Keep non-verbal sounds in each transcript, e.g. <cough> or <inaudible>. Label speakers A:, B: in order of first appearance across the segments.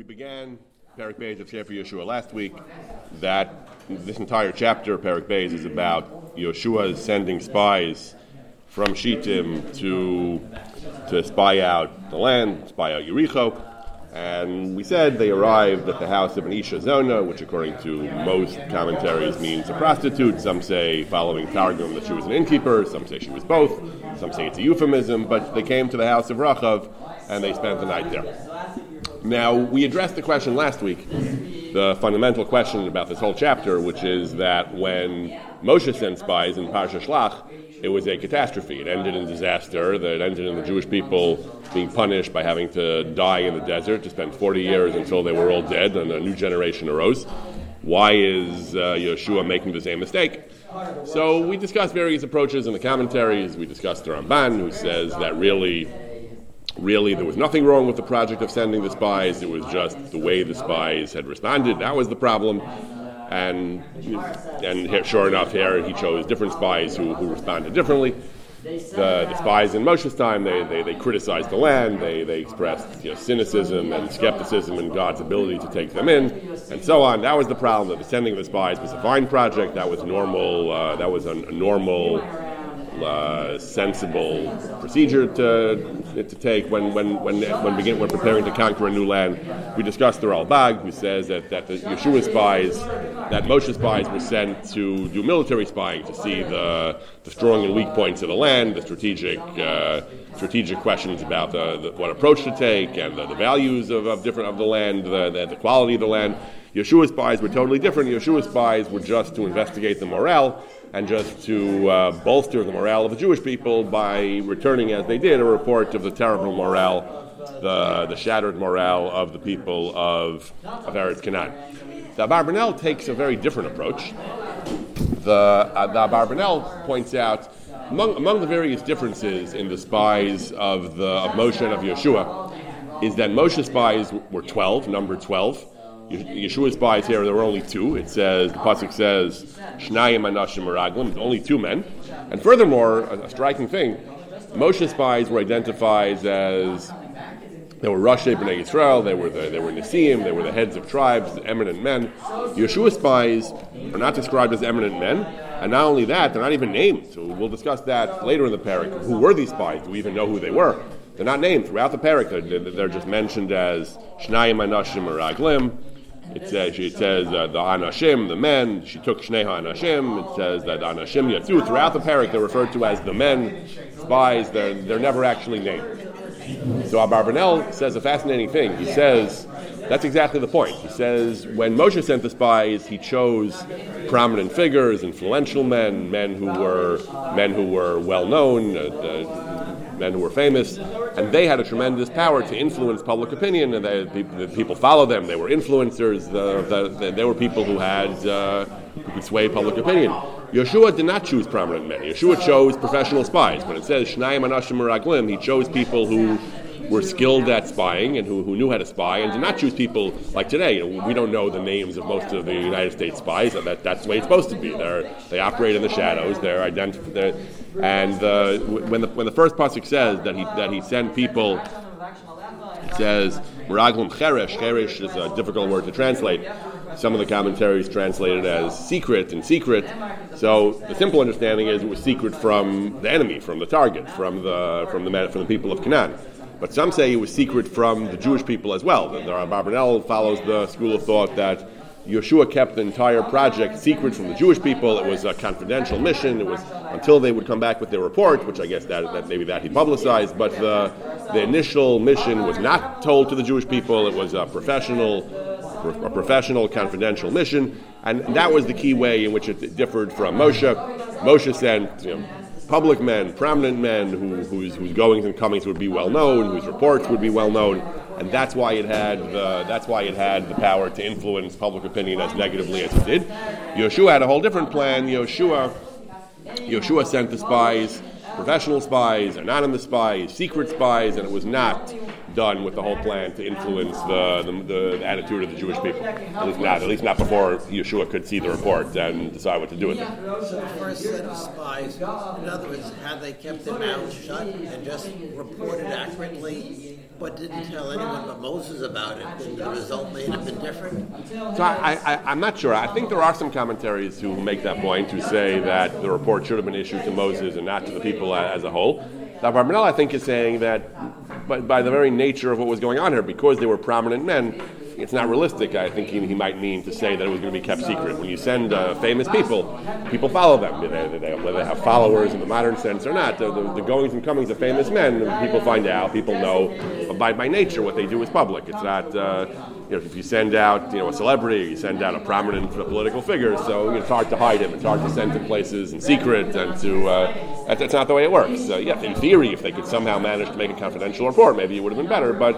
A: we began Perek Beis of Sefer Yehoshua last week. That this entire chapter, of Perek Beis, is about Yehoshua sending spies from Shittim to to spy out the land, spy out Yericho. And we said they arrived at the house of an Isha Zona, which according to most commentaries means a prostitute. Some say, following Targum, that she was an innkeeper. Some say she was both. Some say it's a euphemism. But they came to the house of Rachav and they spent the night there. Now, we addressed the question last week, the fundamental question about this whole chapter, which is that when Moshe sent spies in Parsha Shlach, it was a catastrophe. It ended in disaster. It ended in the Jewish people being punished by having to die in the desert to spend 40 years until they were all dead and a new generation arose. Why is uh, Yehoshua making the same mistake? So we discussed various approaches in the commentaries. We discussed the Ramban, who says that really really there was nothing wrong with the project of sending the spies. It was just the way the spies had responded. That was the problem. And and sure enough, here he chose different spies who, who responded differently. The, the spies in Moshe's time, they, they, they criticized the land, they, they expressed you know, cynicism and skepticism in God's ability to take them in, and so on. That was the problem. That the sending of the spies was a fine project. That was normal. Uh, that was a, a normal uh, sensible procedure to, to take when when when when, begin, when preparing to conquer a new land. We discussed the Ralbag, who says that, that the Yehoshua spies, that Moshe spies were sent to do military spying to see the, the strong and weak points of the land, the strategic uh, strategic questions about the, the, what approach to take and the, the values of, of, different of the land, the, the, quality of the land. Yehoshua spies were totally different. Yehoshua spies were just to investigate the morale and just to uh, bolster the morale of the Jewish people by returning, as they did, a report of the terrible morale, the, the shattered morale of the people of, of Eretz Canaan. The Abarbanel takes a very different approach. The, uh, the Abarbanel points out among, among the various differences in the spies of, the, of Moshe and of Yehoshua is that Moshe's spies were 12, number 12, Yehoshua's spies here, there were only two. It says, the Pasuk says, Shnayim Anashim Meraglim, only two men. And furthermore, a, a, striking thing, Moshe's spies were identified as they were Rashei B'nai Yisrael, they were the, they were Nesi'im, they were the heads of tribes, eminent men. Yehoshua's spies are not described as eminent men, and not only that, they're not even named. So we'll discuss that later in the parak. Who were these spies? Do we even know who they were? They're not named throughout the parak. They're, they're just mentioned as Shnayim Anashim Meraglim, it says, it says uh, the Anashim, the men, she took Shneha Anashim. It says that Anashim Yatzu. Throughout the parak, they're referred to as the men, spies. They're, they're never actually named. So Abarbanel says a fascinating thing. He says, that's exactly the point. He says, when Moshe sent the spies, he chose prominent figures, influential men, men who were, men who were well known, uh, uh, men who were famous, and they had a tremendous power to influence public opinion, and they, the, people followed them. They were influencers. The, the, they were people who had uh, who could sway public opinion. Yehoshua did not choose prominent men. Yehoshua chose professional spies. When it says Shnayim Anashim Meraglim, he chose people who were skilled at spying and who, who knew how to spy and did not choose people like today. You know, we don't know the names of most of the United States spies. That, that's the way it's supposed to be. They're, they operate in the shadows. They're identified. And uh, when the when the first pasuk says that he that he sent people, it says Meraglim Cheresh. Cheresh is a difficult word to translate. Some of the commentaries translate it as secret and secret. So the simple understanding is it was secret from the enemy, from the target, from the from the from the people of Canaan. But some say it was secret from the Jewish people as well. The Barbanel follows the school of thought that Yehoshua kept the entire project secret from the Jewish people. It was a confidential mission. It was until they would come back with their report, which I guess that, that maybe that he publicized. But the, the initial mission was not told to the Jewish people. It was a professional, a professional, confidential mission, and that was the key way in which it differed from Moshe. Moshe sent you know, public men, prominent men, who, whose, whose goings and comings would be well known, whose reports would be well known, and that's why it had the, that's why it had the power to influence public opinion as negatively as it did. Yehoshua had a whole different plan. Yehoshua, Yehoshua sent the spies, professional spies, anonymous spies, secret spies, and it was not done with the whole plan to influence the, the, the, attitude of the Jewish people. At least not, at least not before Yehoshua could see the report and decide what to do with it.
B: So the first set of spies, in other words, had they kept their mouths shut and just reported accurately but didn't tell anyone but Moses about it, then the result may have been different.
A: So I, I, I'm not sure. I think there are some commentaries who make that point, who say that the report should have been issued to Moses and not to the people as a whole. Now, Barbanel, I think, is saying that by, by the very nature of what was going on here, because they were prominent men, it's not realistic. I think he, he, might mean to say that it was going to be kept secret. When you send uh, famous people, people follow them. They, they, whether they have followers in the modern sense or not, the, the, the, goings and comings of famous men, people find out. People know by, by nature what they do is public. It's not. Uh, you know, if you send out, you know, a celebrity, you send out a prominent political figure, so you know, it's hard to hide him. It's hard to send him places in secret, and to uh, that's, that's, not the way it works. So, yeah, in theory, if they could somehow manage to make a confidential report, maybe it would have been better. But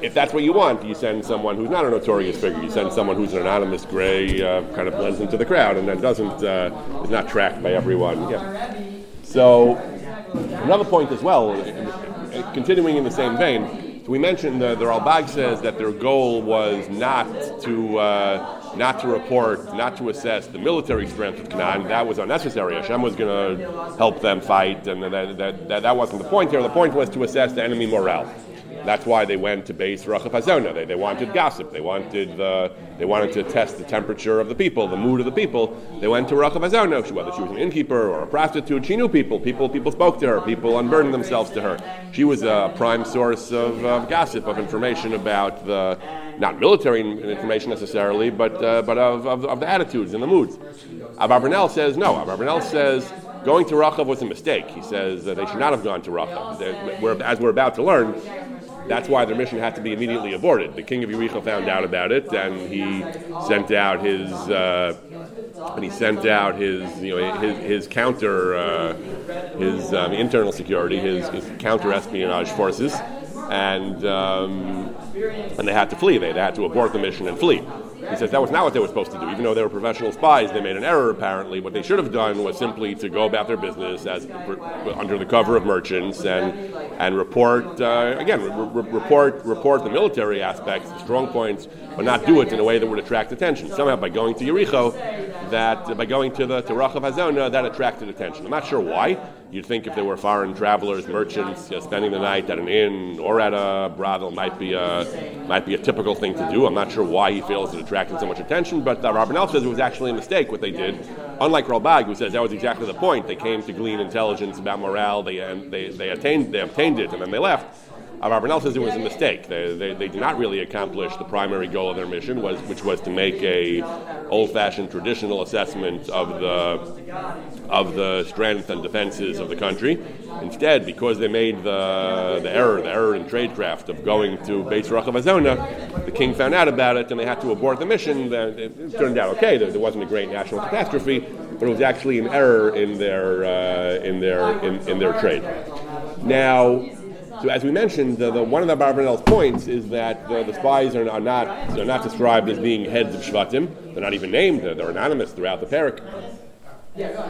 A: if that's what you want, you send someone who's not a notorious figure. You send someone who's an anonymous gray, uh, kind of blends into the crowd, and then doesn't uh, is not tracked by everyone. Yeah. So another point as well, continuing in the same vein so we mentioned the, the Ralbag says that their goal was not to uh, not to report, not to assess the military strength of Canaan. That was unnecessary. Hashem was going to help them fight, and that, that, that, that wasn't the point here. The point was to assess the enemy morale. That's why they went to base Hazona. They, they wanted gossip. They wanted uh, they wanted to test the temperature of the people, the mood of the people. They went to Rachav Hazona, whether she was an innkeeper or a prostitute. She knew people. People people spoke to her. People unburdened themselves to her. She was a prime source of uh, gossip, of information about the not military information necessarily, but uh, but of, of, of, the attitudes and the moods. Abarbanel says no. Abba Abarbanel says going to Rachav was a mistake. He says they should not have gone to Rachav. As we're about to learn, that's why their mission had to be immediately aborted. The king of Yericho found out about it, and he sent out his uh, and he sent out his you know his, his counter uh, his um, internal security, his, his counter espionage forces, and um, and they had to flee. They, they had to abort the mission and flee. He says that was not what they were supposed to do. Even though they were professional spies, they made an error apparently. What they should have done was simply to go about their business as under the cover of merchants and and report uh, again re- report report the military aspects, the strong points, but not do it in a way that would attract attention. Somehow by going to Yericho, that by going to the to Rachav Hazona, that attracted attention. I'm not sure why. You'd think if there were foreign travelers, merchants, you know, spending the night at an inn or at a brothel might be a might be a typical thing to do. I'm not sure why he feels it attracted so much attention, but uh, Rabbanel says it was actually a mistake what they did. Unlike Ralbag, who says that was exactly the point. They came to glean intelligence about morale. They and they, they attained they obtained it and then they left. Abarbanel says it was a mistake. They, they, they, did not really accomplish the primary goal of their mission, was, which was to make a old-fashioned traditional assessment of the, of the strength and defenses of the country. Instead, because they made the, the error, the error in tradecraft of going to Beit Rachav Azona, the king found out about it and they had to abort the mission. It turned out okay. There, wasn't a great national catastrophe, but it was actually an error in their, uh, in their, in, in their trade. Now, so as we mentioned, the, the, one of the Barbanel's points is that the, the spies are, not are not described as being heads of Shvatim. They're not even named. They're, they're anonymous throughout the parak.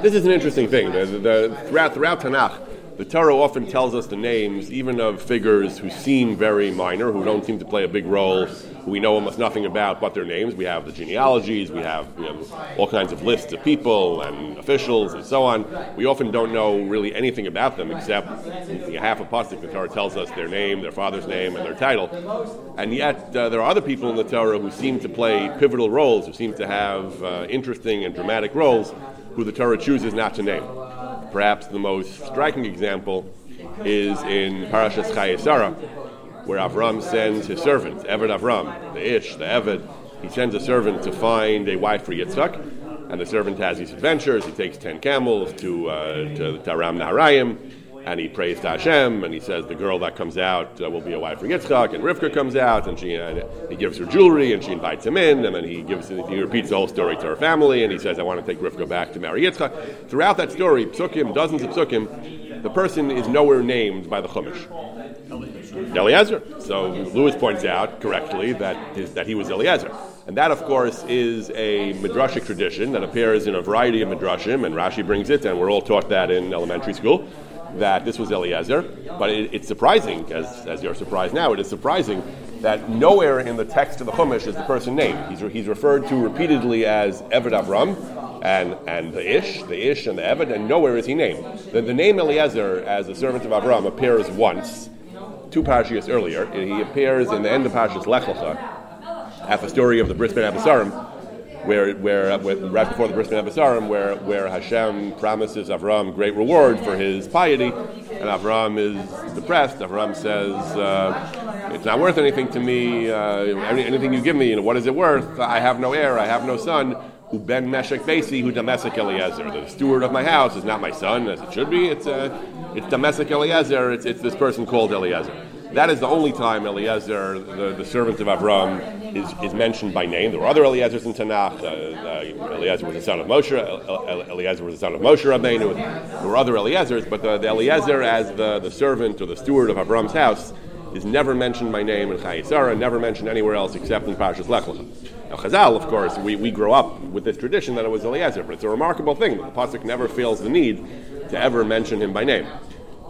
A: This is an interesting thing. The, throughout throughout Tanakh, the Torah often tells us the names, even of figures who seem very minor, who don't seem to play a big role, who we know almost nothing about but their names. We have the genealogies, we have all kinds of lists of people and officials and so on. We often don't know really anything about them except the half a pasuk the Torah tells us their name, their father's name, and their title. And yet uh, there are other people in the Torah who seem to play pivotal roles, who seem to have uh, interesting and dramatic roles, who the Torah chooses not to name. Perhaps the most striking example is in Parashas Chayei Sarah, where Avram sends his servant, Eved Avram, the Ish, the Eved, he sends a servant to find a wife for Yitzchak, and the servant has these adventures. He takes ten camels to uh, to Aram Naharayim, and he prays to Hashem, and he says the girl that comes out uh, will be a wife for Yitzchak, and Rivka comes out, and she uh, he gives her jewelry, and she invites him in, and then he gives he repeats the whole story to her family, and he says, "I want to take Rivka back to marry Yitzchak." Throughout that story, psukim, dozens of psukim, the person is nowhere named by the Chumash. Eliezer. So Lewis points out correctly that that he was Eliezer. And that, of course, is a midrashic tradition that appears in a variety of midrashim, and Rashi brings it, and we're all taught that in elementary school that this was Eliezer, but it, it's surprising, as, as you're surprised now, it is surprising that nowhere in the text of the Chumash is the person named. He's, he's referred to repeatedly as Eved Avram and, and the Ish, the Ish and the Eved, and nowhere is he named. The, the name Eliezer as a servant of Avram appears once two parashas earlier. He appears in the end of Parashas Lech Lecha at the story of the Bris Bein Habesarim, where, where, where, right before the Bris Bein Habesarim, where, where Hashem promises Avram great reward for his piety, and Avram is depressed. Avram says, uh, "It's not worth anything to me. Uh, anything you give me, you know, what is it worth? I have no heir. I have no son." who ben Meshek Basi, who Damesek Eliezer. The steward of my house is not my son, as it should be. It's, uh, it's Damesek Eliezer. It's, it's this person called Eliezer. That is the only time Eliezer, the, the servant of Avram, is, is mentioned by name. There were other Eliezers in Tanakh. Uh, uh, Eliezer was the son of Moshe. Eliezer was the son of Moshe Rabbeinu. There were other Eliezers, but the, the Eliezer as the, the servant or the steward of Avram's house is never mentioned by name in Chayei never mentioned anywhere else except in Parshas Lech Lecha. Now, Chazal, of course, we, we grow up with this tradition that it was Eliezer, but it's a remarkable thing. That the Pasuk never feels the need to ever mention him by name.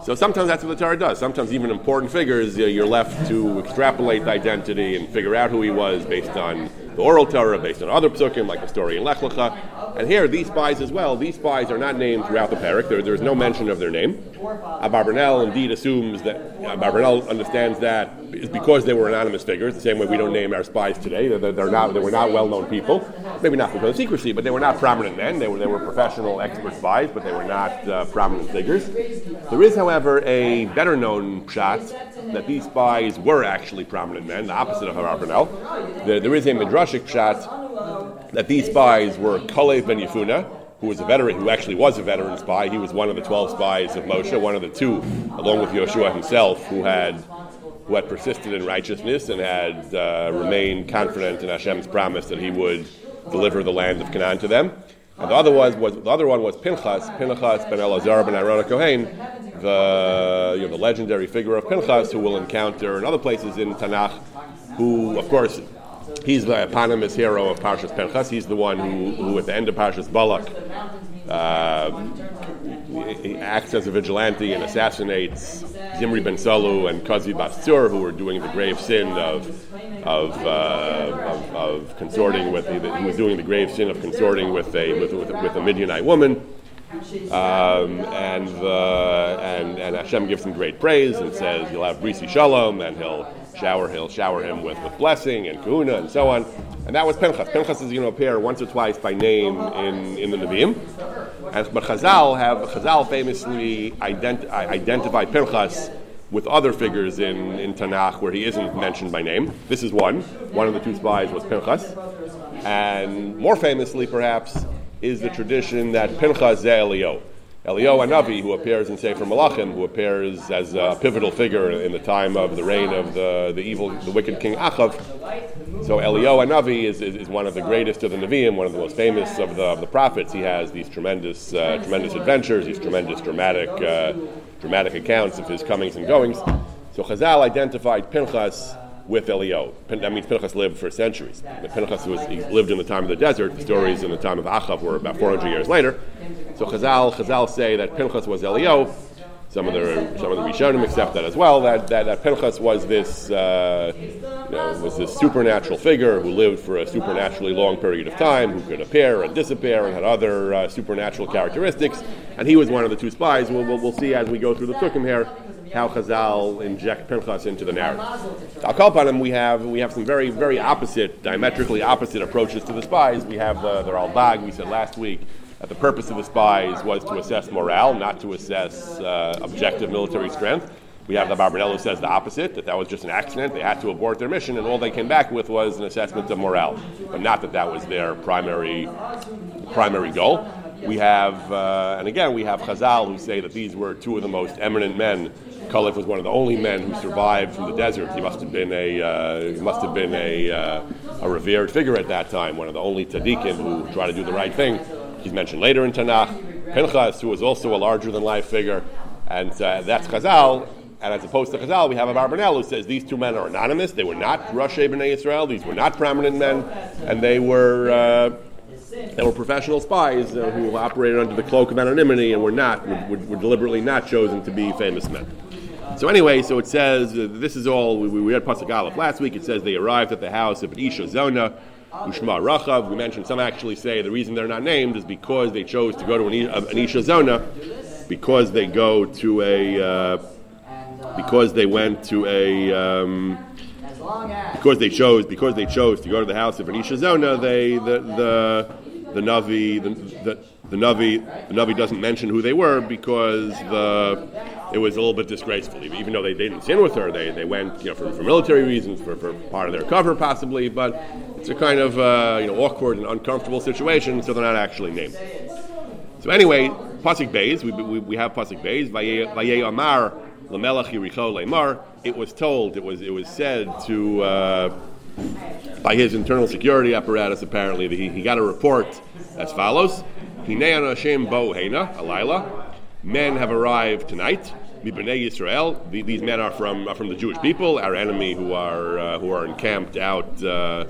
A: So sometimes that's what the Torah does. Sometimes even important figures, uh, you're left to extrapolate the identity and figure out who he was based on the oral Torah, based on other psukim, like the story in Lech Lecha. And here, these spies as well, these spies are not named throughout the parak. There, there's no mention of their name. Abarbanel indeed assumes that, Abarbanel understands that it's because they were anonymous figures, the same way we don't name our spies today. They're, they're not, they were not well-known people. Maybe not because of secrecy, but they were not prominent men. They were, they were professional expert spies, but they were not uh, prominent figures. There is, however, a better-known shot that these spies were actually prominent men, the opposite of Abarbanel. There, there is a midrash Midrashic shot that these spies were Kalev ben Yefuna, who was a veteran, who actually was a veteran spy. He was one of the twelve spies of Moshe, one of the two, along with Yoshua himself, who had who had persisted in righteousness and had uh, remained confident in Hashem's promise that he would deliver the land of Canaan to them. And the other was, was the other one was Pinchas, Pinchas ben Elazar ben Aaron Kohen, the you know, the legendary figure of Pinchas, who we'll encounter in other places in Tanakh, who of course He's the eponymous hero of Parshas Pinchas. He's the one who, who at the end of Parshas Balak, uh, acts as a vigilante and assassinates Zimri ben Salu and Kozbi bas Tzur, who were doing the grave sin of of, uh, of, of, consorting with the, he was doing the grave sin of consorting with a with, with, with a Midianite woman. Um, and, uh, and and Hashem gives him great praise and says you'll have brisi shalom and he'll shower he'll shower him with, with blessing and kahuna and so on. And that was Pinchas. Pinchas is going to appear once or twice by name in, in the Nevi'im. And, but Chazal have Chazal famously ident- identify Pinchas with other figures in, in Tanakh where he isn't mentioned by name. This is one. One of the two spies was Pinchas. And more famously, perhaps, is the tradition that Pinchas Ze'elio. Eliyahu Navi, who appears in Sefer Malachim, who appears as a pivotal figure in the time of the reign of the, the evil, the wicked king Achav. So Eliyahu Navi is, is, is, one of the greatest of the Nevi'im, one of the most famous of the, of the prophets. He has these tremendous, uh, tremendous adventures, these tremendous dramatic, uh, dramatic accounts of his comings and goings. So Chazal identified Pinchas with Eliyahu. That means Pinchas lived for centuries. Pinchas was, he lived in the time of the desert. The stories in the time of Achav were about 400 years later. So Chazal, Chazal say that Pinchas was Eliyahu. Some of the some of the Rishonim accept that as well. That that, that Pinchas was this uh, you know, was this supernatural figure who lived for a supernaturally long period of time, who could appear and disappear and had other uh, supernatural characteristics. And he was one of the two spies. We'll, we'll, we'll see as we go through the psukim here how Chazal inject Pinchas into the narrative. I'll call upon him. We have we have some very very opposite, diametrically opposite approaches to the spies. We have uh, the Ralbag. We said last week that the purpose of the spies was to assess morale, not to assess uh, objective military strength. We have the Barbanel says the opposite, that that was just an accident. They had to abort their mission, and all they came back with was an assessment of morale, but not that that was their primary primary goal. We have, uh, and again, we have Chazal who say that these were two of the most eminent men Kalev was one of the only men who survived from the desert. He must have been a uh, he must have been a, uh, a revered figure at that time. One of the only tzaddikim who tried to do the right thing. He's mentioned later in Tanakh. Pinchas, who was also a larger than life figure, and uh, that's Chazal. And as opposed to Chazal, we have a Barbanel who says these two men are anonymous. They were not Rosh B'nai Israel. These were not prominent men, and they were. Uh, they were professional spies uh, who operated under the cloak of anonymity and were not, were, were deliberately not chosen to be famous men. So anyway, so it says uh, this is all we, we read Pasuk Aleph last week. It says they arrived at the house of Isha Zona, Ushma Rachav. We mentioned some actually say the reason they're not named is because they chose to go to an, an Isha Zona because they go to a uh, because they went to a um, because they chose because they chose to go to the house of Anisha Zona, they the the the Navi the, the the Navi the Navi doesn't mention who they were because the it was a little bit disgraceful. Even though they, didn't sin with her, they, they went you know for, for military reasons, for, for part of their cover possibly, but it's a kind of uh, you know awkward and uncomfortable situation, so they're not actually named. So anyway, pasuk Beis, we, we, we have pasuk Beis, Vayei Amar Lamelach Yericho Lemar. It was told, it was it was said to. Uh, by his internal security apparatus, apparently, that he, he got a report as follows: Hinei Hashem bo Hena, alayla. Men have arrived tonight. Mibnei Yisrael. These men are from are from the Jewish people, our enemy, who are uh, who are encamped out uh,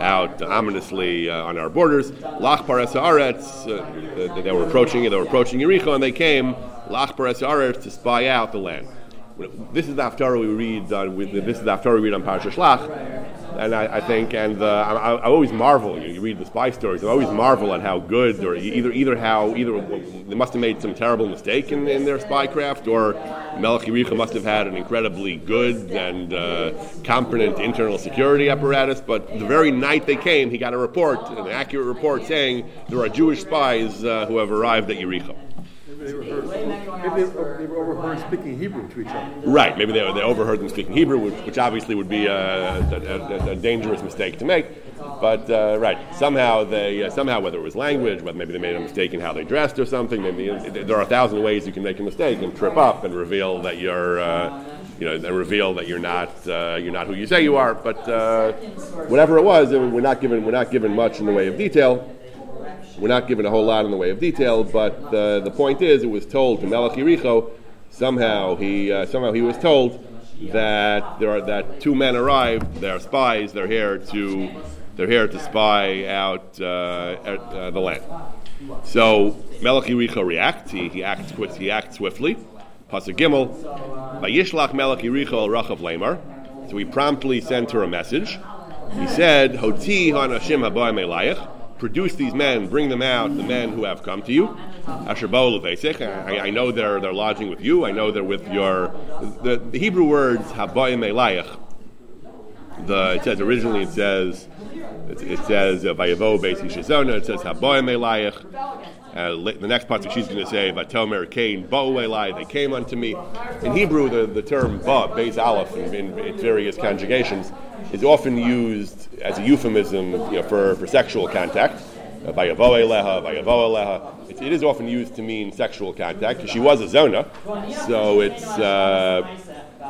A: out ominously uh, on our borders. Lach pares haaretz. Uh, they were approaching. They were approaching Yericho, and they came lach pares haaretz to spy out the land. This is the haftarah we read on. This is the haftarah we read on Parashat Shlach and I, I, think, and uh, I, I, always marvel. You, you, read the spy stories. I always marvel at how good, or either either how either they must have made some terrible mistake in, in their spycraft, or Melech Yericho must have had an incredibly good and uh, competent internal security apparatus. But the very night they came, he got a report, an accurate report, saying there are Jewish spies uh, who have arrived at Yericho
C: they were maybe they, they were overheard speaking Hebrew to each other.
A: Right, maybe they, they overheard them speaking Hebrew, which, which obviously would be a, a, a, dangerous mistake to make. But uh, right, somehow they uh, somehow whether it was language, whether maybe they made a mistake in how they dressed or something. Maybe there are a thousand ways you can make a mistake and trip up and reveal that you're. Uh, you know, and reveal that you're not uh, you're not who you say you are. But uh, whatever it was, we're not given we're not given much in the way of detail. We're not given a whole lot in the way of detail, but uh, the point is, it was told to Melech Yericho. Somehow he uh, somehow he was told that there are that two men arrived. They're spies. They're here to they're here to spy out uh, at, uh, the land. So Melech Yericho reacts. He, he acts quick. he acts swiftly. Pasuk Gimel. Vayishlach Melech Yericho Rachav Lamar. So he promptly sent her a message. He said, "Hoti hanashim habayim elayich." Produce these men, bring them out, the men who have come to you. Asher I, I know they're they're lodging with you. I know they're with your the, the Hebrew words habayim elayich. The it says originally it says it, it says uh, vayavo shizona. It says habayim elayich. Uh, the next part that she's going to say, "Vatomer Cain Bo'elai," they came unto me. In Hebrew, the, the term "ba" beis aleph in, in, in various conjugations is often used as a euphemism you know, for, for sexual contact. Uh, it, it is often used to mean sexual contact because she was a zona. So it's uh,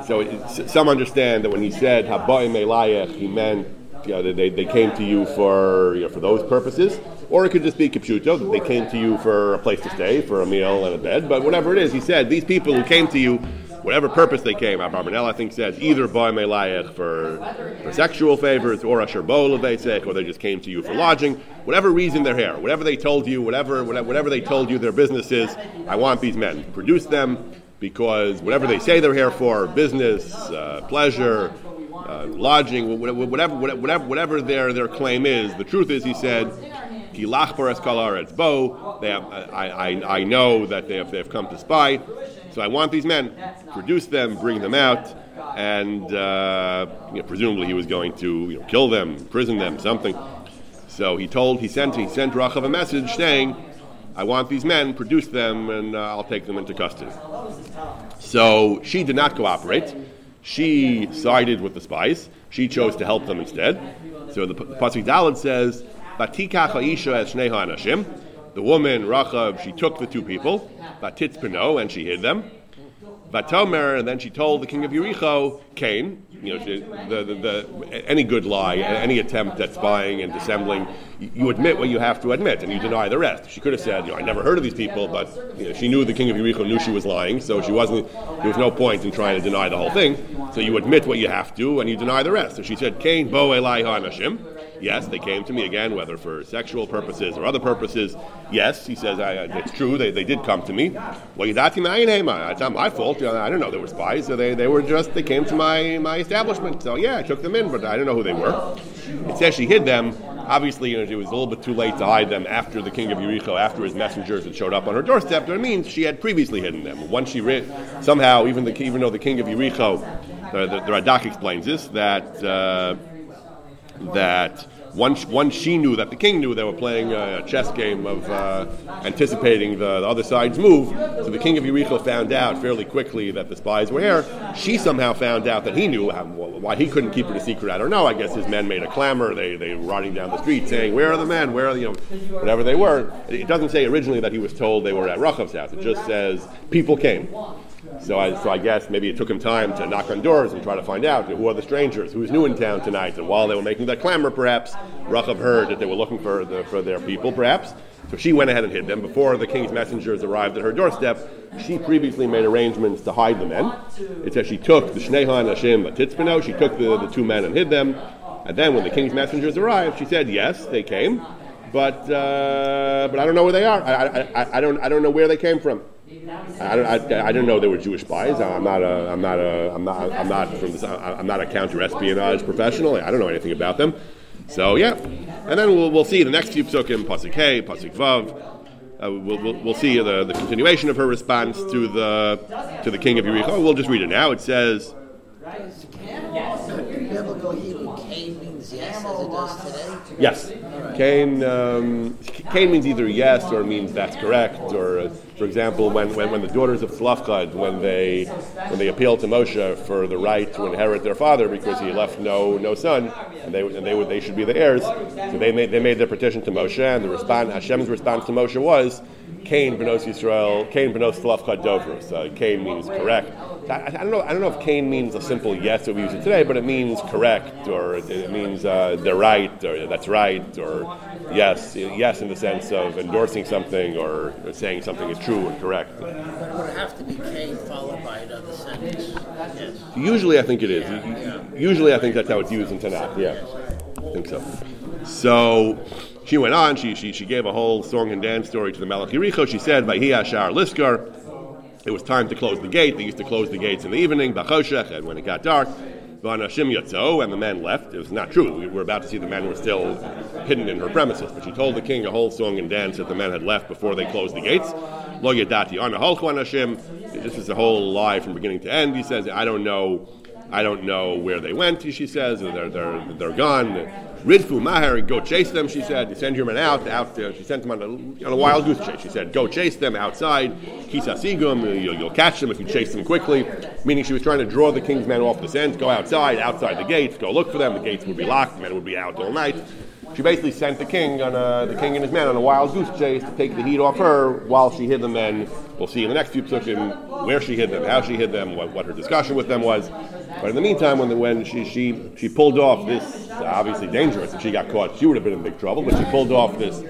A: so some understand that when he said habayim he meant you know, they, they came to you for you know, for those purposes. Or it could just be kipshuto, that they came to you for a place to stay, for a meal and a bed. But whatever it is, he said, these people who came to you whatever purpose they came. Abarbanel, I think, says either boy melayech for, for sexual favors, or asher or they just came to you for lodging. Whatever reason they're here, whatever they told you, whatever, whatever they told you their business is, I want these men. Produce them because whatever they say they're here for, business, uh, pleasure, uh, lodging, whatever, whatever, whatever their, their claim is, the truth is, he said, bo. They have, I, I, I know that they have, they have come to spy. So I want these men, produce them, bring them out, and uh, you know, presumably he was going to you know, kill them, imprison them, something. So he told, he sent, he sent Rachav a message saying, I want these men, produce them, and uh, I'll take them into custody. So she did not cooperate. She sided with the spies. She chose to help them instead. So the, the Pasuk Dalet says, "Batikach ha'isha es shnei ha'anashim." The woman, Rachav, she took the two people, Batitzpino, and she hid them. Vatomer, and then she told the king of Yericho, Cain, you know, the, the, the, any good lie, any attempt at spying and dissembling, you admit what you have to admit, and you deny the rest. She could have said, you know, I never heard of these people, but you know, she knew the king of Yericho knew she was lying, so she wasn't. There was no point in trying to deny the whole thing. So you admit what you have to, and you deny the rest. So she said, Cain bo elai hanashim. Yes, they came to me again, whether for sexual purposes or other purposes. Yes, he says, I, it's true, they, they did come to me. Well, it's not my fault. I don't know they were spies. So they, they were just, they came to my, my establishment. So yeah, I took them in, but I don't know who they were. It says she hid them. Obviously, you know, it was a little bit too late to hide them after the king of Yericho, after his messengers had showed up on her doorstep. It means she had previously hidden them. Once she somehow, even the even though the king of Yericho, the, the, the Radak explains this that uh, that once, once she knew that the king knew they were playing a chess game of uh, anticipating the, the, other side's move, so the king of Yericho found out fairly quickly that the spies were here. She somehow found out that he knew why he couldn't keep it a secret. I don't know. I guess his men made a clamor. They they were riding down the street saying, "Where are the men? Where are the you know whatever they were?" It doesn't say originally that he was told they were at Rachav's house. It just says people came. So I, so I guess maybe it took him time to knock on doors and try to find out who are the strangers, who's new in town tonight. And while they were making that clamor, perhaps Rachav heard that they were looking for, the, for their people, perhaps. So she went ahead and hid them. Before the king's messengers arrived at her doorstep, she previously made arrangements to hide the men. It says she took the Shnehan Hashem Titzpino, she took the, the two men and hid them. And then when the king's messengers arrived, she said, yes, they came, but, uh, but I don't know where they are. I, I, I, I, don't, I don't know where they came from. I don't, I, I don't know they were Jewish spies. I'm not a, I'm not a, I'm not, I'm not from this, I'm not a counter espionage professional. I don't know anything about them. So yeah, and then we'll, we'll see the next few psukim, pasuk Hey, pasuk Vav. Uh, we'll, we'll, we'll, see the, the continuation of her response to the to the king of Yericho. We'll just read it now. It says. Yes, Cain. Um, Cain means either yes or means that's correct, or for example, when, when, when the daughters of Tzlafchad, when they when they appealed to Moshe for the right to inherit their father because he left no no son, and they and they would they should be the heirs, so they made they made their petition to Moshe, and the response Hashem's response to Moshe was, Cain benos Yisrael, Cain benos Tzlafchad Dover. So Cain means correct. I, I, don't know. I don't know if Cain means a simple yes that we use it today, but it means correct, or it means uh, they're right, or that's right, or yes, yes in the sense of endorsing something or saying something is true and correct.
B: But it would have to be Cain followed by another sentence. Yes.
A: Usually, I think it is. Yeah. Usually, I think that's how it's used in Tanakh. Yeah, I think so. So she went on. She, she, she gave a whole song and dance story to the Melech Yericho. She said, "Vayhi Ashar Liskar." It was time to close the gate. They used to close the gates in the evening, Bachoshech, and when it got dark, Vanashim Yatzo, and the men left. It was not true. We were about to see the men were still hidden in her premises, but she told the king a whole song and dance that the men had left before they closed the gates. Lo Yadati Anahol This is a whole lie from beginning to end. He says, I don't know I don't know where they went, she says, they're, they're, they're gone. Ridfu Maher, go chase them, she said. Send your men out. out uh, she sent them on a, on a wild goose chase. She said, go chase them outside. Kisa sigum, you'll, you'll catch them if you chase them quickly. Meaning she was trying to draw the king's men off the scent. Go outside, outside the gates, go look for them. The gates would be locked, the men would be out all night. She basically sent the king on a, the king and his men on a wild goose chase to take the heat off her while she hid the men. We'll see in the next few psukim where she hid them, how she hid them, what, what her discussion with them was. But in the meantime, when, the, when she, she, she pulled off this, obviously dangerous, if she got caught, she would have been in big trouble, but she pulled off this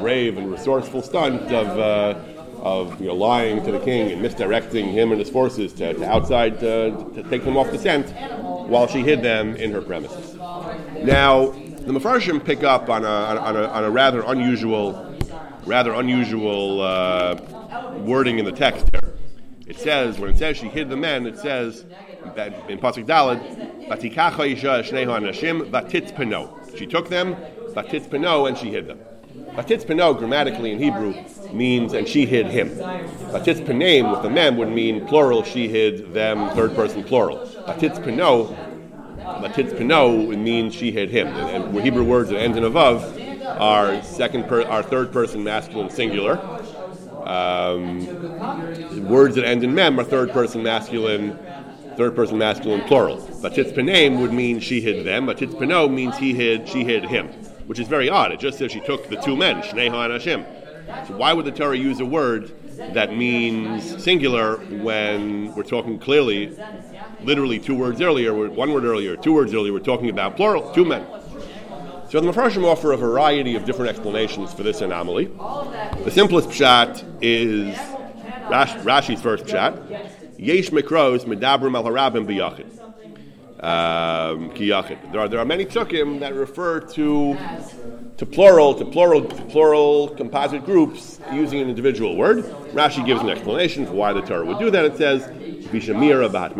A: brave and resourceful stunt of, uh, of you know, lying to the king and misdirecting him and his forces to, to outside to, to take them off the scent while she hid them in her premises. Now, the Mefarshim pick up on a, on a, on a rather unusual, rather unusual uh, wording in the text. It says, when it says she hid the men, it says in Pasuk Dalad. She took them, Vatitz Peno, and she hid them. Vatitz Peno, grammatically in Hebrew, means and she hid him. Penaim, with the mem, would mean plural, she hid them, third person plural. Vatitz Peno, Vatitz Peno, means she hid him. And, Hebrew words that end in above are second per, are third person masculine singular. Um, words that end in mem are third person masculine third person masculine plural. But Titzpanem would mean she hid them, but Titzpano means he hid, she hid him, which is very odd. It just says she took the two men, Shneha and Hashem. So why would the Torah use a word that means singular when we're talking clearly, literally two words earlier, one word earlier, two words earlier, we're talking about plural, two men. So the Mepharshim offer a variety of different explanations for this anomaly. The simplest pshat is Rashi's first pshat, Yesh mikros medabrim al harabim biyachid. Um, there are there are many psukim that refer to to plural to plural to plural composite groups using an individual word. Rashi gives an explanation for why the Torah would do that. It says Bishamira Bat.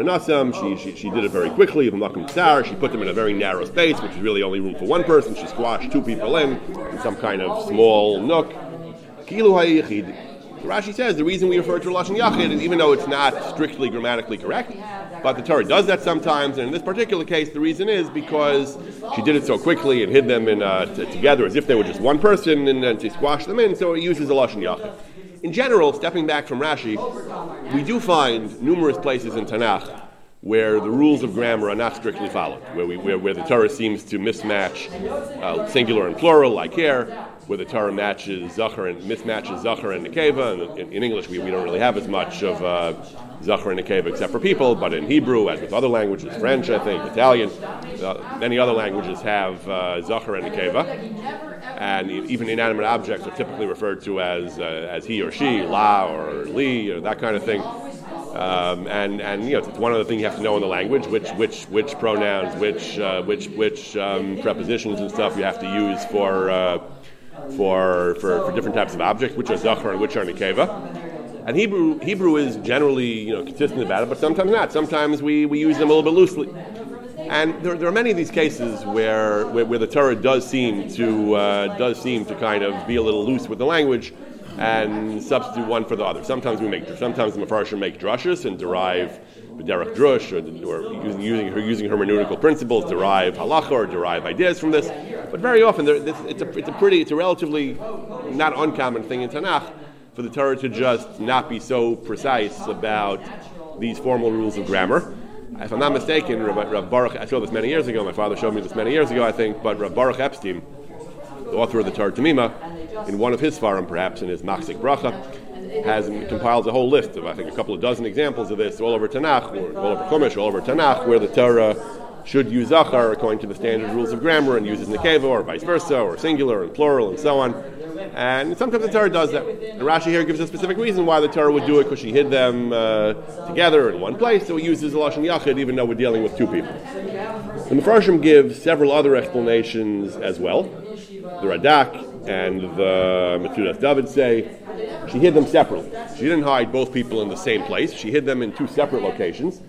A: She, she, did it very quickly. She put them in a very narrow space, which is really only room for one person. She squashed two people in in some kind of small nook. Rashi says the reason we refer to Lashon Yachid is even though it's not strictly grammatically correct, but the Torah does that sometimes, and in this particular case, the reason is because she did it so quickly and hid them in, uh, t- together as if they were just one person, and then she squashed them in, so it uses a Lashon Yachid. In general, stepping back from Rashi, we do find numerous places in Tanakh where the rules of grammar are not strictly followed, where, we, where, where the Torah seems to mismatch uh, singular and plural, like here, where the Torah matches Zachar and mismatches Zachar and Nekeva. And in, in English, we, we don't really have as much of uh, Zachar and Nekeva except for people, but in Hebrew, as with other languages, French, I think, Italian, uh, many other languages have uh, Zachar and Nekeva. And even inanimate objects are typically referred to as, uh, as he or she, la or li, or that kind of thing. Um, and and you know it's one other thing you have to know in the language which which which pronouns which uh, which which um, prepositions and stuff you have to use for uh, for, for for different types of objects which are zachar and which are nekeva. And Hebrew Hebrew is generally you know consistent about it, but sometimes not. Sometimes we, we use them a little bit loosely. And there, there are many of these cases where, where, where the Torah does seem to uh, does seem to kind of be a little loose with the language and substitute one for the other. Sometimes we make sometimes the Mepharshim make drushes and derive derech drush or, or using, using, using hermeneutical principles derive halacha or derive ideas from this. But very often there, this, it's, a, it's a pretty it's a relatively not uncommon thing in Tanakh for the Torah to just not be so precise about these formal rules of grammar. If I'm not mistaken, Rav, Rav Baruch, I saw this many years ago, my father showed me this many years ago, I think, but Rav Baruch Epstein, the author of the Torah Temimah, in one of his farim, perhaps in his Machzik Bracha, has compiles a whole list of, I think, a couple of dozen examples of this all over Tanakh, or all over Chumash, all over Tanakh, where the Torah should use Zachar according to the standard rules of grammar and uses Nekeva, or vice versa, or singular and plural, and so on. And sometimes the Torah does that. And Rashi here gives a specific reason why the Torah would do it, because she hid them uh, together in one place, so it uses the Lashon Yachid, even though we're dealing with two people. The Mepharshim give several other explanations as well. The Radak and the Metzudas David say she hid them separately. She didn't hide both people in the same place. She hid them in two separate locations.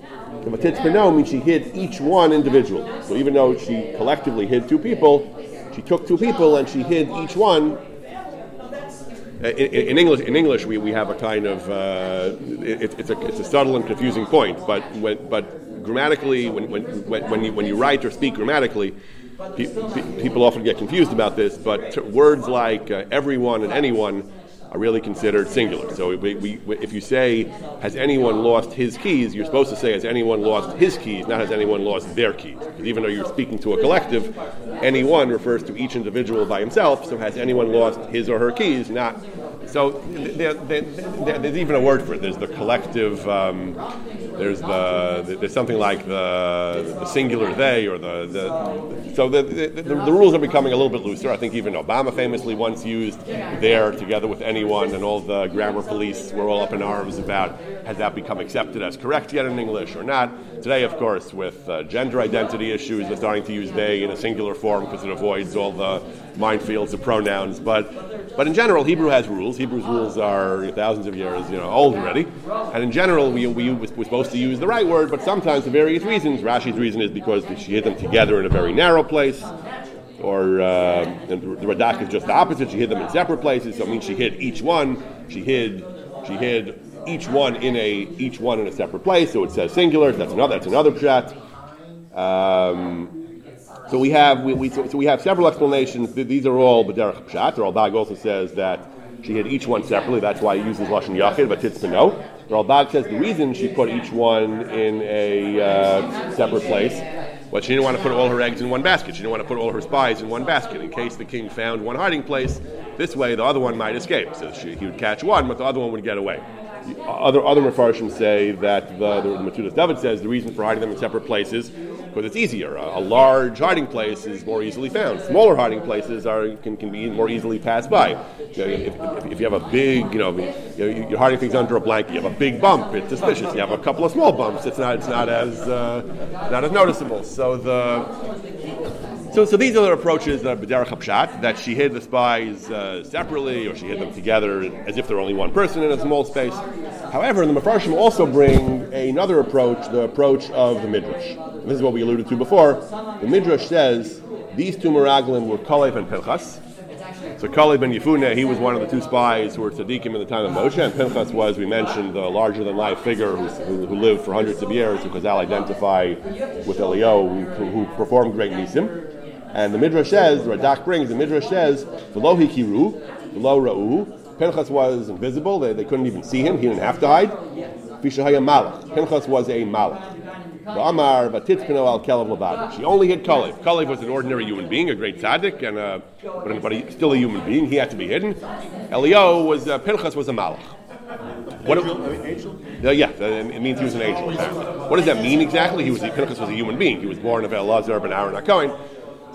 A: The Matitz means she hid each one individually. So even though she collectively hid two people, she took two people and she hid each one in, in, English, in English, we, we have a kind of uh, it, it's a it's a subtle and confusing point. But when, but grammatically, when when when you when you write or speak grammatically, pe- pe- people often get confused about this. But words like uh, everyone and anyone are really considered singular. So we, we, if you say, has anyone lost his keys, you're supposed to say, has anyone lost his keys, not has anyone lost their keys. Because even though you're speaking to a collective, anyone refers to each individual by himself, so has anyone lost his or her keys, not. So there, there, there, there's even a word for it. There's the collective, um, there's the, there's something like the, the singular they, or the, the so the, the, the, the rules are becoming a little bit looser. I think even Obama famously once used there together with anyone, and all the grammar police were all up in arms about has that become accepted as correct yet in English or not. Today, of course, with uh, gender identity issues, they're starting to use they in a singular form because it avoids all the minefields of pronouns. But, but in general, Hebrew has rules. Hebrew's rules are thousands of years you know, old already. And in general, we, we were supposed to use the right word, but sometimes for various reasons. Rashi's reason is because she hid them together in a very narrow place or uh, the Radak is just the opposite. She hid them in separate places, so it means she hid each one. She hid, she hid each one in a each one in a separate place. So it says singular. That's another. That's another pshat. Um, so we have we, we so, so, we have several explanations. These are all b'derech pshat. The Ralbag also says that she hid each one separately. That's why he uses lashon yachid, but tits to know. Ralbag says the reason she put each one in a uh, separate place but she didn't want to put all her eggs in one basket. She didn't want to put all her spies in one basket in case the king found one hiding place. This way, the other one might escape. So she, he would catch one, but the other one would get away. Other other Mepharshim say that the, the, the David says the reason for hiding them in separate places because it's easier. A, a, large hiding place is more easily found. Smaller hiding places are can, can be more easily passed by. You know, if, if, if, you have a big, you know, you you're hiding things under a blanket, you have a big bump, it's suspicious. You have a couple of small bumps, it's not it's not as uh, not as noticeable. So the So, so these are the approaches uh, B'derech Hapshat, that she hid the spies uh, separately, or she hid them together as if they're only one person in a small space. However, the Mefarshim also bring another approach, the approach of the Midrash. And this is what we alluded to before. The Midrash says these two Meraglim were Kalev and Pinchas. So Kalev ben Yefune, he was one of the two spies who were tzaddikim in the time of Moshe, and Pinchas was, we mentioned, the larger-than-life figure who, who, lived for hundreds of years, who Chazal identify with Eliyahu, who, who performed great nisim. And the Midrash says, the Radak brings, the Midrash says, V'lo hikiru, v'lo ra'u, Pinchas was invisible, they, they couldn't even see him, he didn't have to hide. V'shahaya malach, Pinchas was a malach. Amar al Kalev. She only hid Kalev. Kalev was an ordinary human being, a great tzaddik, and uh, but, but he, still a human being. He had to be hidden. Elio was uh, Pinchas was a malach.
C: What angel? I mean, angel?
A: Uh, yeah, it means he was an angel. What does that mean exactly? He was Pinchas was a human being. He was born of Elazar ben Aaron HaKohen.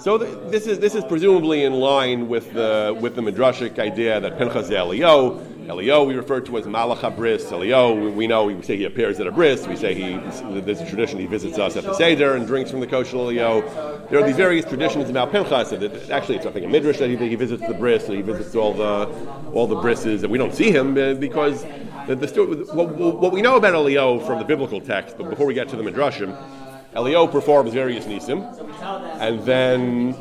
A: So the, this is this is presumably in line with the with the midrashic idea that Pinchas Elio, Elio we refer to as Malach Bris. Elio we, we, know we say he appears at a bris. We say he there's a tradition he visits us at the seder and drinks from the kosher Elio. There are these various traditions about Pinchas. That actually, it's I think a midrash that he, he visits the bris and he visits all the all the brises, and we don't see him uh, because the, the what, what, we know about Elio from the biblical text. But before we get to the midrashim. Elio performs various nisim, and then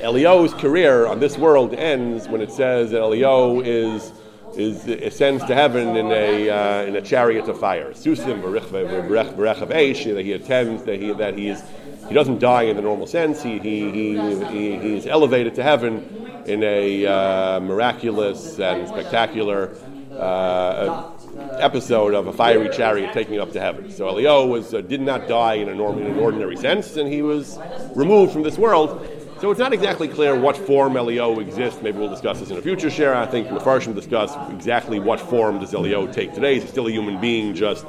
A: Elio's career on this world ends when it says that Elio is is ascends to heaven in a uh, in a chariot of fire. Susim berech of eish that he attends that he that he is he doesn't die in the normal sense. He he he, he, he is elevated to heaven in a uh, miraculous and spectacular. Uh, episode of a fiery chariot taking it up to heaven. So Elio was uh, did not die in, a norm, in an ordinary sense, and he was removed from this world. So it's not exactly clear what form Elio exists. Maybe we'll discuss this in a future share. I think Mefarshim discuss exactly what form does Elio take today. Is he still a human being, just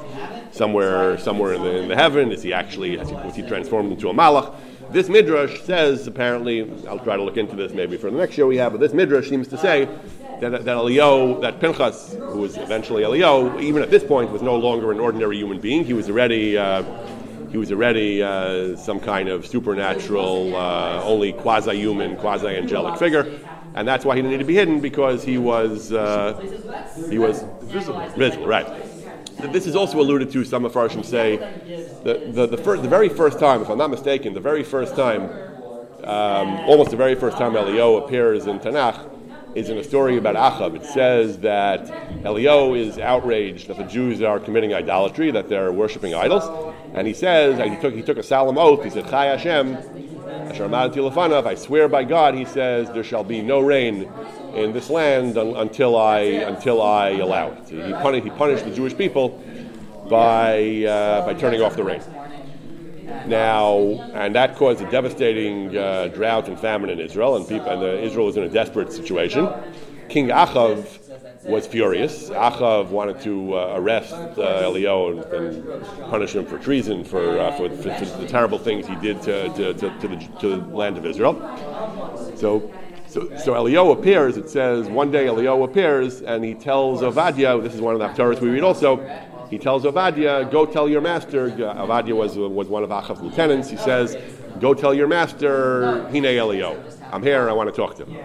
A: somewhere, somewhere in the, in the heaven? Is he actually has he, was he transformed into a malach? This midrash says apparently. I'll try to look into this maybe for the next show we have. But this midrash seems to say that, that Elio, that Pinchas, who was eventually Elio, even at this point was no longer an ordinary human being. He was already uh, he was already uh, some kind of supernatural, uh, only quasi-human, quasi-angelic figure, and that's why he didn't need to be hidden because he was uh, he was visible. Visible, right? This is also alluded to. Some of Farshim say the the, the, first, the very first time, if I'm not mistaken, the very first time, um, almost the very first time Elio appears in Tanakh is in a story about Achab. It says that Elio is outraged that the Jews are committing idolatry, that they're worshiping idols, and he says he took he took a solemn oath. He said, "Chai Hashem, I swear by God," he says, "there shall be no rain." In this land un- until I until I allow it. He punished, he punished the Jewish people by uh, by turning off the rain. Now, and that caused a devastating uh, drought and famine in Israel, and, people, and Israel was in a desperate situation. King Achav was furious. Achav wanted to uh, arrest uh, Elio and, and, punish him for treason, for, uh, for, for, for, the terrible things he did to, to, to, to, the, to the land of Israel. So so, so Elio appears, it says, one day Elio appears and he tells Ovadia, this is one of the Haftarahs we read also, he tells Avadia, go tell your master, Avadia was, was one of Achav's lieutenants, he says, go tell your master, Hine Elio. I'm here, I want to talk to him.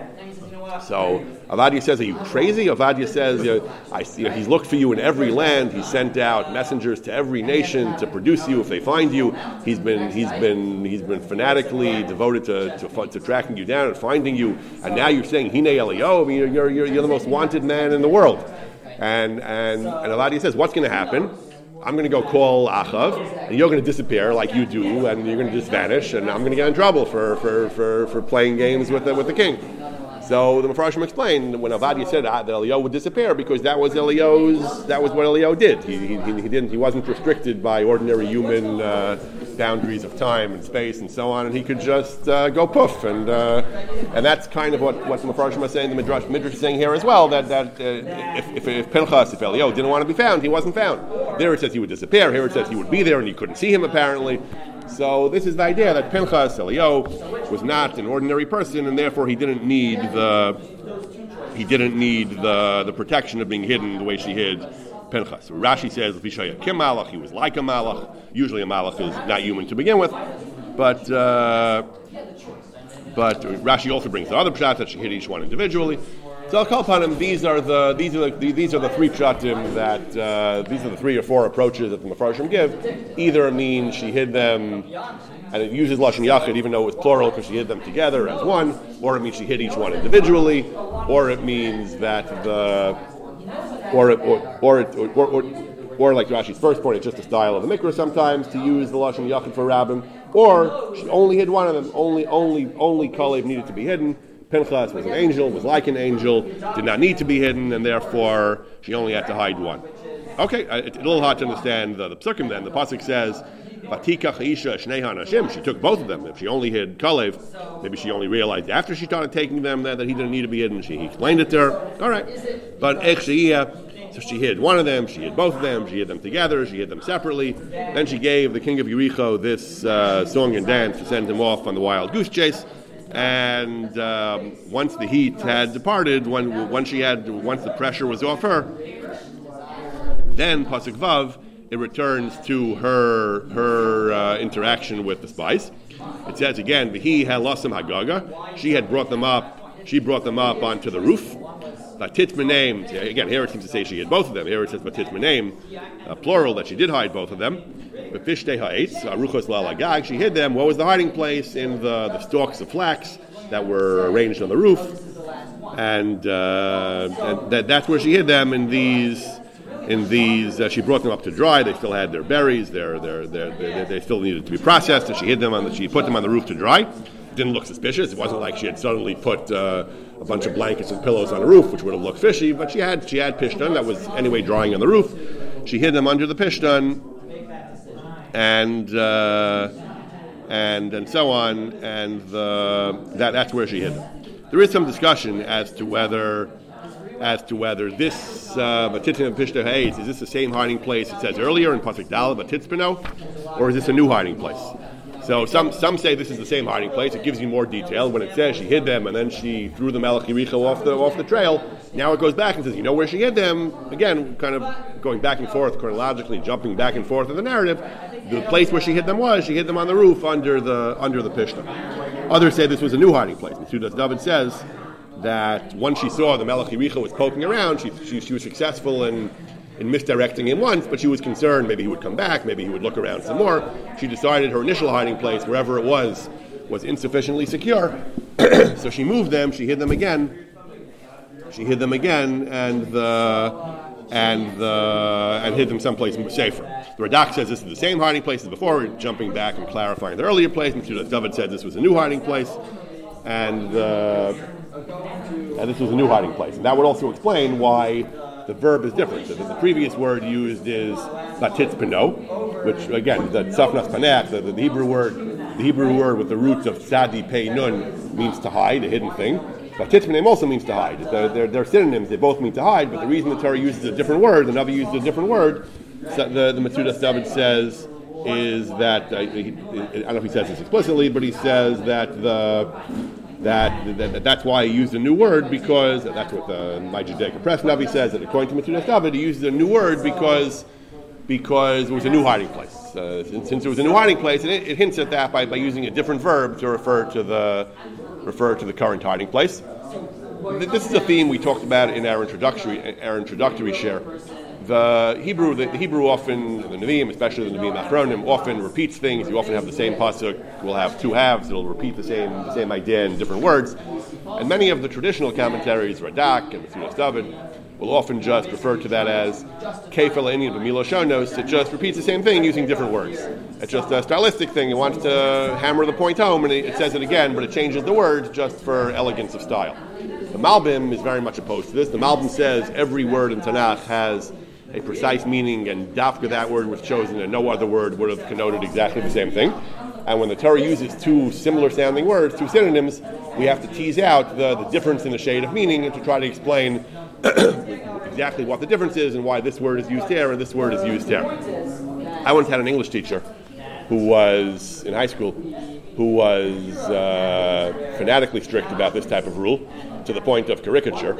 A: So Avadia says, Are you crazy? Avadia says, I, He's looked for you in every land. He sent out messengers to every nation to produce you if they find you. He's been, he's been, he's been fanatically devoted to, to, to tracking you down and finding you. And now you're saying, Hine Elio, I mean, you're, you're, you're the most wanted man in the world. And, and, and Avadia says, What's going to happen? I'm going to go call Achav, and you're going to disappear like you do, and you're going to just vanish, and I'm going to get in trouble for, for, for, for playing games with the, with the king. So the Mepharshim explained when Avadia said that Elio would disappear because that was Elio's, that was what Elio did. He, he, he didn't, he wasn't restricted by ordinary human uh, boundaries of time and space and so on, and he could just uh, go poof. And uh, and that's kind of what, what the Mepharshim is saying, the Midrash, Midrash is saying here as well, that, that uh, if, if, if Pinchas, if Elio didn't want to be found, he wasn't found. There it says he would disappear, here it says he would be there and you couldn't see him apparently. So this is the idea that Pinchas Elio was not an ordinary person, and therefore he didn't need the he didn't need the, the protection of being hidden the way she hid Pinchas. Rashi says Vishaya Kim Malach, he was like a Malach. Usually a Malach is not human to begin with, but uh, but Rashi also brings the other pshat that she hit each one individually. So I'll call upon him. These are the these are the these are the three pshatim that uh, these are the three or four approaches that the Mefarshim give. Either it means she hid them, and it uses lashon yachid even though it was plural because she hid them together as one, or it means she hid each one individually, or it means that the or it, or or, or, or, or like Rashi's first point, it's just a style of the mikra sometimes to use the lashon yachid for rabbim, or she only hid one of them. Only only only Kalev needed to be hidden. Pinchas was an angel, was like an angel, did not need to be hidden, and therefore she only had to hide one. Okay, it's a little hard to understand the, the psukim then. The pasuk says, "Vatika Chaisha Shnehan Hashem." She took both of them. If she only hid Kalev, maybe she only realized after she started taking them that, that he didn't need to be hidden. She explained it to her. All right, but Echshiyah, so she hid one of them, she hid both of them, she hid them together, she hid them separately. Then she gave the king of Yericho this uh, song and dance to send him off on the wild goose chase. And um, once the heat had departed, when once she had, once the pressure was off her, then pasuk vav, it returns to her her uh, interaction with the spice. It says again, "He had lost halasim hagaga." She had brought them up. She brought them up onto the roof. Batit name. Again, here it seems to say she had both of them. Here it says batit name, plural that she did hide both of them. Befishte ha'etz aruchos lalagag. She hid them. What was the hiding place? In the, the stalks of flax that were arranged on the roof, and, uh, and that, that's where she hid them in these. In these, uh, she brought them up to dry. They still had their berries. Their, their, their, their, they still needed to be processed. And she hid them on the. She put them on the roof to dry. Didn't look suspicious. It wasn't like she had suddenly put uh, a bunch of blankets and pillows on the roof, which would have looked fishy. But she had she had pishtan that was anyway drying on the roof. She hid them under the pishtan, and uh, and and so on, and the, that that's where she hid them. There is some discussion as to whether as to whether this uh, Batitzin Pishta Hayes is this the same hiding place it says earlier in Pasuk Dal Batitzpino, or is this a new hiding place? So some some say this is the same hiding place. It gives you more detail when it says she hid them and then she threw the Melech Yericho off the off the trail. Now it goes back and says, you know where she hid them? Again, kind of going back and forth chronologically, jumping back and forth in the narrative. The place where she hid them was she hid them on the roof under the under the pishta. Others say this was a new hiding place. Mitzudas David says that once she saw the Melech Yericho was poking around, she, she, she was successful in in misdirecting him once, but she was concerned maybe he would come back, maybe he would look around some more. She decided her initial hiding place, wherever it was, was insufficiently secure. <clears throat> so she moved them, she hid them again. She hid them again, and the and the and hid them someplace safer. The Radak says this is the same hiding place as before, jumping back and clarifying the earlier place. And David said this was a new hiding place, and uh, and this was a new hiding place. And that would also explain why the verb is different. The, the previous word used is batitz peno, which again, the safnas the, the, Hebrew word, the Hebrew word with the roots of sadi pei nun means to hide, a hidden thing. Batitz peno also means to hide. They're, they're, they're, synonyms. They both mean to hide, but the reason the Torah uses a different word, the Navi uses a different word, so the, the Matsudas David says is that, uh, he, I don't know if he says this explicitly, but he says that the that, that, that's why he used a new word because that's what the my Judaic press Navi says that according to Matsudas David he uses a new word because because it was a new hiding place. Uh, since, since, it was a new hiding place, and it, it, hints at that by, by using a different verb to refer to the refer to the current hiding place. This is a theme we talked about in our introductory our introductory share the Hebrew, the, the, Hebrew often, the Nevi'im, especially the Nevi'im Achronim, often repeats things. You often have the same pasuk. We'll have two halves. It'll repeat the same the same idea in different words. And many of the traditional commentaries, Radak and Matsudas David, will often just refer to that as Kefel Inyan B'Milo Shonos. It just repeats the same thing using different words. It's just a stylistic thing. It wants to hammer the point home, and it, says it again, but it changes the words just for elegance of style. The Malbim is very much opposed to this. The Malbim says every word in Tanakh has a precise meaning, and dafka that word was chosen, and no other word would have connoted exactly the same thing. And when the Torah uses two similar sounding words, two synonyms, we have to tease out the, the difference in the shade of meaning and to try to explain exactly what the difference is and why this word is used here and this word is used here. I once had an English teacher who was in high school who was uh, fanatically strict about this type of rule to the point of caricature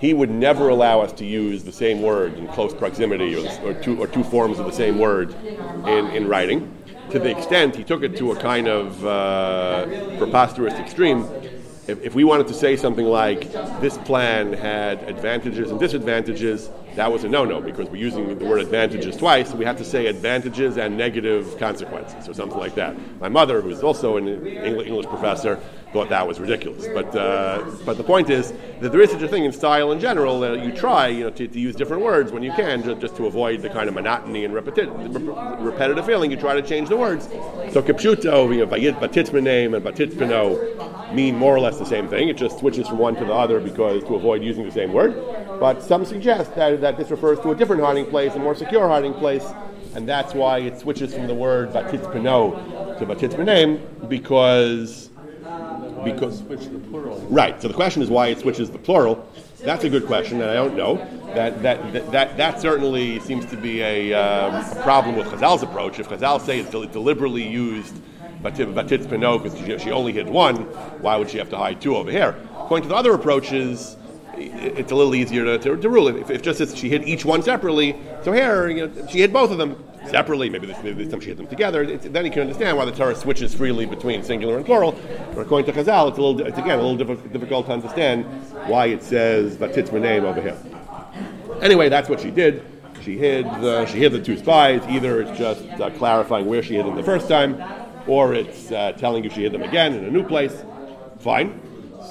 A: he would never allow us to use the same word in close proximity or, or, two, or two forms of the same word in, in writing. to the extent he took it to a kind of uh, preposterous extreme, if, if we wanted to say something like this plan had advantages and disadvantages, that was a no-no because we're using the word advantages twice. We have to say advantages and negative consequences or something like that. My mother, who is also an English professor, thought that was ridiculous. But uh, but the point is that there is such a thing in style in general that you try you know to, to use different words when you can just, just to avoid the kind of monotony and repeti- repetitive feeling. You try to change the words. So kipshuto, you know, batitzma name and batitzpino mean more or less the same thing. It just switches from one to the other because to avoid using the same word. But some suggest that, that this refers to a different hiding place, a more secure hiding place, and that's why it switches from the word batitzpino to batitzpanem because
C: because.
A: Right. So the question is why it switches the plural. That's a good question, and I don't know. That that that that, that certainly seems to be a, um, a problem with Chazal's approach. If Chazal say it's deliberately used Batitz Pino because she only hid one, why would she have to hide two over here? According to the other approaches, it's a little easier to, to, to rule. If, if just she hid each one separately, so here you know, she hid both of them separately. Maybe this, maybe time she hid them together. It's, then you can understand why the Torah switches freely between singular and plural. But according to Chazal, it's a little, it's again a little diff- difficult to understand why it says Vatitzma name over here. Anyway, that's what she did. She hid the, she hid the two spies. Either it's just uh, clarifying where she hid them the first time, or it's uh, telling you she hid them again in a new place. Fine.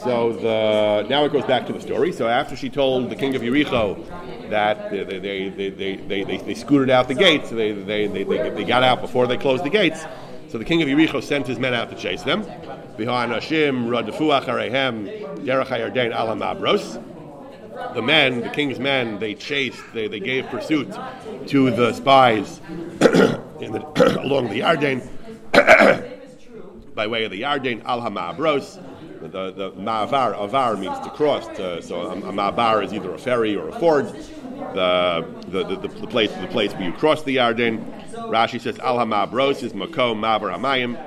A: So the, now it goes back to the story. So after she told the king of Yericho that they, they, they, they, they, they, they scooted out the gates, they, they, they, they, they got out before they closed the gates. So the king of Yericho sent his men out to chase them. The men, the king's men, they chased, they, they gave pursuit to the spies <coughs> the, <coughs> along the Yarden <coughs> by way of the Yarden Al Hamabros the, the ma'avar, avar means to cross. To, so a, a ma'avar is either a ferry or a ford. The, the, the, the, place the place where you cross the Yarden. Rashi says al hamabros is makom ma'avar amayim.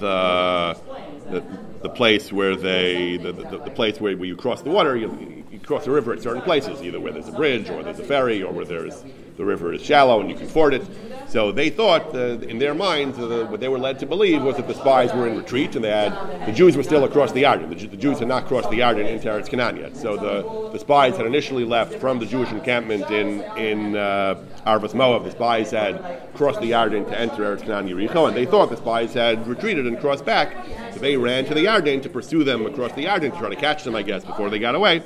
A: The, the the place where they the, the, the place where, where you cross the water you, you cross the river at certain places either where there's a bridge or there's a ferry or where there's the river is shallow and you can ford it. So they thought, uh, in their minds, uh, what they were led to believe was that the spies were in retreat and they had the Jews were still across the Yarden. The, the Jews had not crossed the Yarden into Eretz Canaan yet. So the, the spies had initially left from the Jewish encampment in in uh, Arvas Moab. The spies had crossed the Yarden to enter Eretz Canaan Yericho, and they thought the spies had retreated and crossed back. So they ran to the Yarden to pursue them across the Yarden to try to catch them, I guess, before they got away.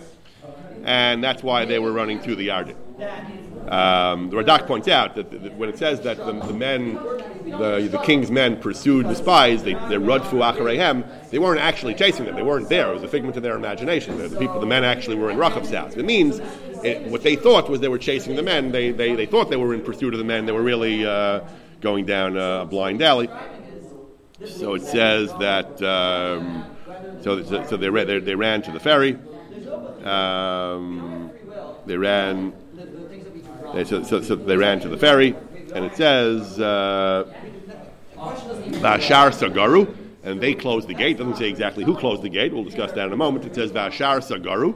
A: And that's why they were running through the Yarden. Um, the Radak points out that, when it says that the, the, men, the, the king's men pursued the spies, they, they radfu acharehem, they weren't actually chasing them. They weren't there. It was a figment of their imagination. The, people, the men actually were in Rachav's house. It means it, what they thought was they were chasing the men. They, they, they thought they were in pursuit of the men. They were really uh, going down a blind alley. So it says that um, so, so they, ran, they, ran to the ferry. Um, they ran so, so, so, they ran to the ferry, and it says, uh, Vashar Sagaru, and they closed the gate. Doesn't say exactly who closed the gate. We'll discuss that in a moment. It says Vashar Sagaru.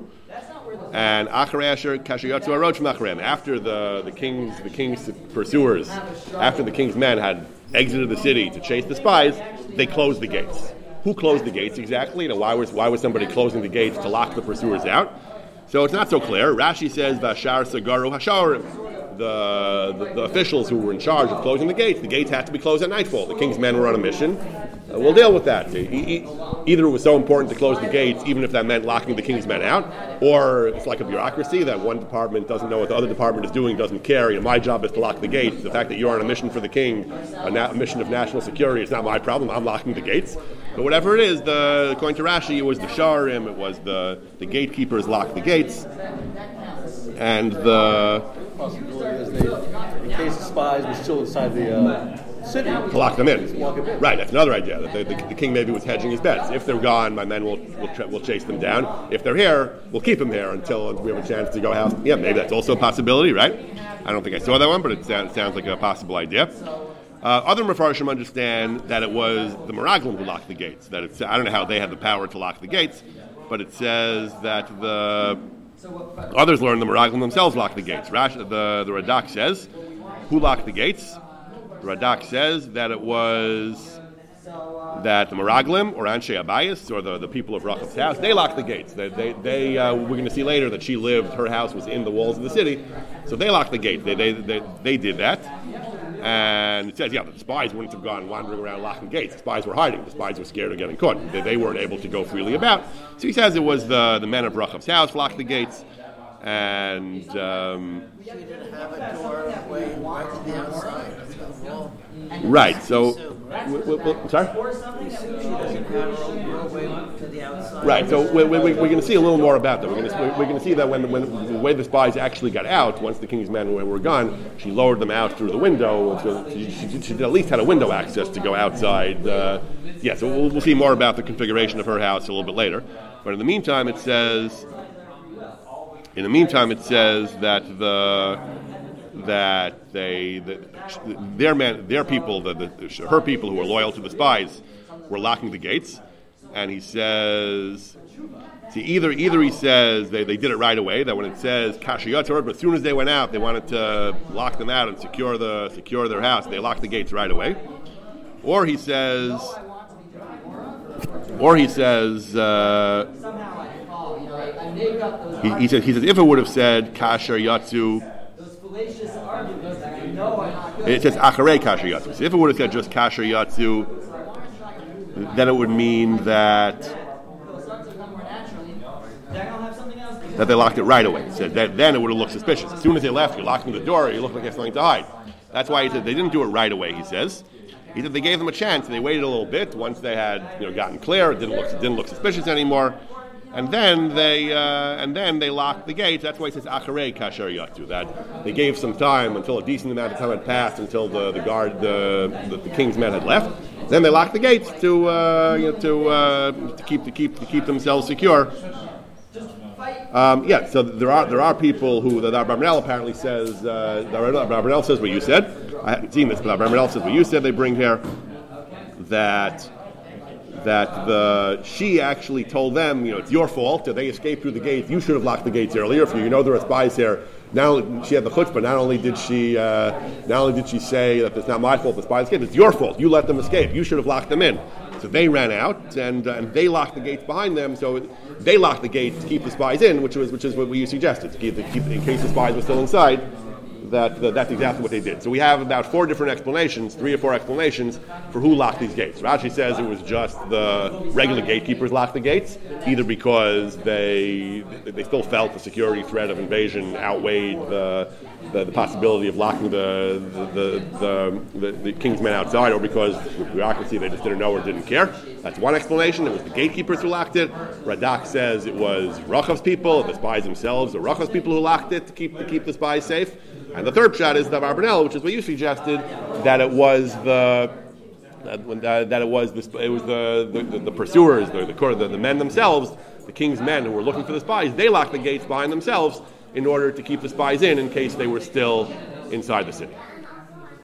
A: And Acharasher Kashiyatsu Arot from Acharem. After the, the king's the king's pursuers, after the king's men had exited the city to chase the spies, they closed the gates. Who closed the gates exactly? Know, why was why was somebody closing the gates to lock the pursuers out? So it's not so clear. Rashi says Vashar Sagaru Hasharim the, the, the, officials who were in charge of closing the gates. The gates had to be closed at nightfall. The king's men were on a mission. Uh, we'll deal with that. either it was so important to close the gates, even if that meant locking the king's men out, or it's like a bureaucracy that one department doesn't know what the other department is doing, doesn't care. You know, my job is to lock the gates. The fact that you're on a mission for the king, a, na- mission of national security, is not my problem. I'm locking the gates. But whatever it is, the, according to Rashi, it was the sharim, it was the, the gatekeepers locked the gates, and the
C: possibility they, in case the spies were still inside the uh, city,
A: to lock them in. Right, that's another idea. That the, the, the, king maybe was hedging his bets. If they're gone, my men will will, will chase them down. If they're here, we'll keep them here until we have a chance to go house. Yeah, maybe that's also a possibility, right? I don't think I saw that one, but it sounds, sounds like a possible idea. Uh, other Mepharshim understand that it was the Meraglim who locked the gates. That it's, I don't know how they had the power to lock the gates, but it says that the Others learn the Meraglim themselves lock the gates. Rash, the, the Radak says, who locked the gates? The Radak says that it was that the Meraglim or Anshe Abayas or the, the people of Rachav's house they locked the gates. They, they, they uh, we're going to see later that she lived. Her house was in the walls of the city, so they locked the gate. They, they, they, they did that. And it says, yeah, the spies wouldn't have gone wandering around locking gates. The spies were hiding. The spies were scared of getting caught. They, they weren't able to go freely about. So he says it was the, the men of Rachav's house locked the gates. And um,
B: She didn't have a doorway right to the outside of the wall.
A: right, so w- w- w- I'm sorry.
B: She doesn't have her own doorway to the outside.
A: Right, so we, we, we're going to see a little more about that. We're going to, we're to see that when, when the way the spies actually got out, once the king's men were, were gone, she lowered them out through the window. So she, she, she at least had a window access to go outside. Uh, yeah, so we'll, we'll see more about the configuration of her house a little bit later. But in the meantime, it says. In the meantime, it says that the that they that their men, their people, the, the, her people who were loyal to the spies, were locking the gates, and he says. See, either either he says they, they did it right away. That when it says kashiyatzor, but as soon as they went out, they wanted to lock them out and secure the secure their house. They locked the gates right away. Or he says, or he says, uh, he, he says he says if it would have said kasher yatsu, it says acharei kasher yatsu. So if it would have said just kasher yatsu, then it would mean that that they locked it right away. So that, then it would have looked suspicious. As soon as they left, you're locking the door, you look like there's something to hide. That's why he said they didn't do it right away, he says. He said they gave them a chance, and they waited a little bit. Once they had you know, gotten clear, it didn't look, it didn't look suspicious anymore. And then they uh, and then they locked the gates. That's why he says acharei kasher yatu. That they gave some time until a decent amount of time had passed until the, the guard the, the, the king's men had left. Then they locked the gates to uh, you know, to, uh, to keep to keep to keep themselves secure. Um, yeah, so there are there are people who the Abravanel apparently says uh, the Abravanel says what you said. I haven't seen this, but Abravanel says what you said. They bring here that that the she actually told them, you know, it's your fault. They escaped through the gates. You should have locked the gates earlier. If you, know there are spies here. Now she had the chutzpah. Not only did she, uh, not only did she say that it's not my fault the spies escaped, it's your fault. You let them escape. You should have locked them in. So they ran out and, uh, and they locked the gates behind them. So they locked the gates to keep the spies in, which was which is what we suggested to keep, to keep in case the spies were still inside. That, that that's exactly what they did. So we have about four different explanations, three or four explanations for who locked these gates. Rashi says it was just the regular gatekeepers locked the gates, either because they they still felt the security threat of invasion outweighed the the, the possibility of locking the the, the, the, the king's men outside, or because with bureaucracy they just didn't know or didn't care. That's one explanation. It was the gatekeepers who locked it. Radak says it was Rachav's people, the spies themselves, the Rachav's people who locked it to keep to keep the spies safe. And the third shot is the Barbanel, which is what you suggested, that it was the that, that it was the, it was the, the, the pursuers, the, the, the men themselves, the king's men who were looking for the spies. They locked the gates behind themselves in order to keep the spies in in case they were still inside the city.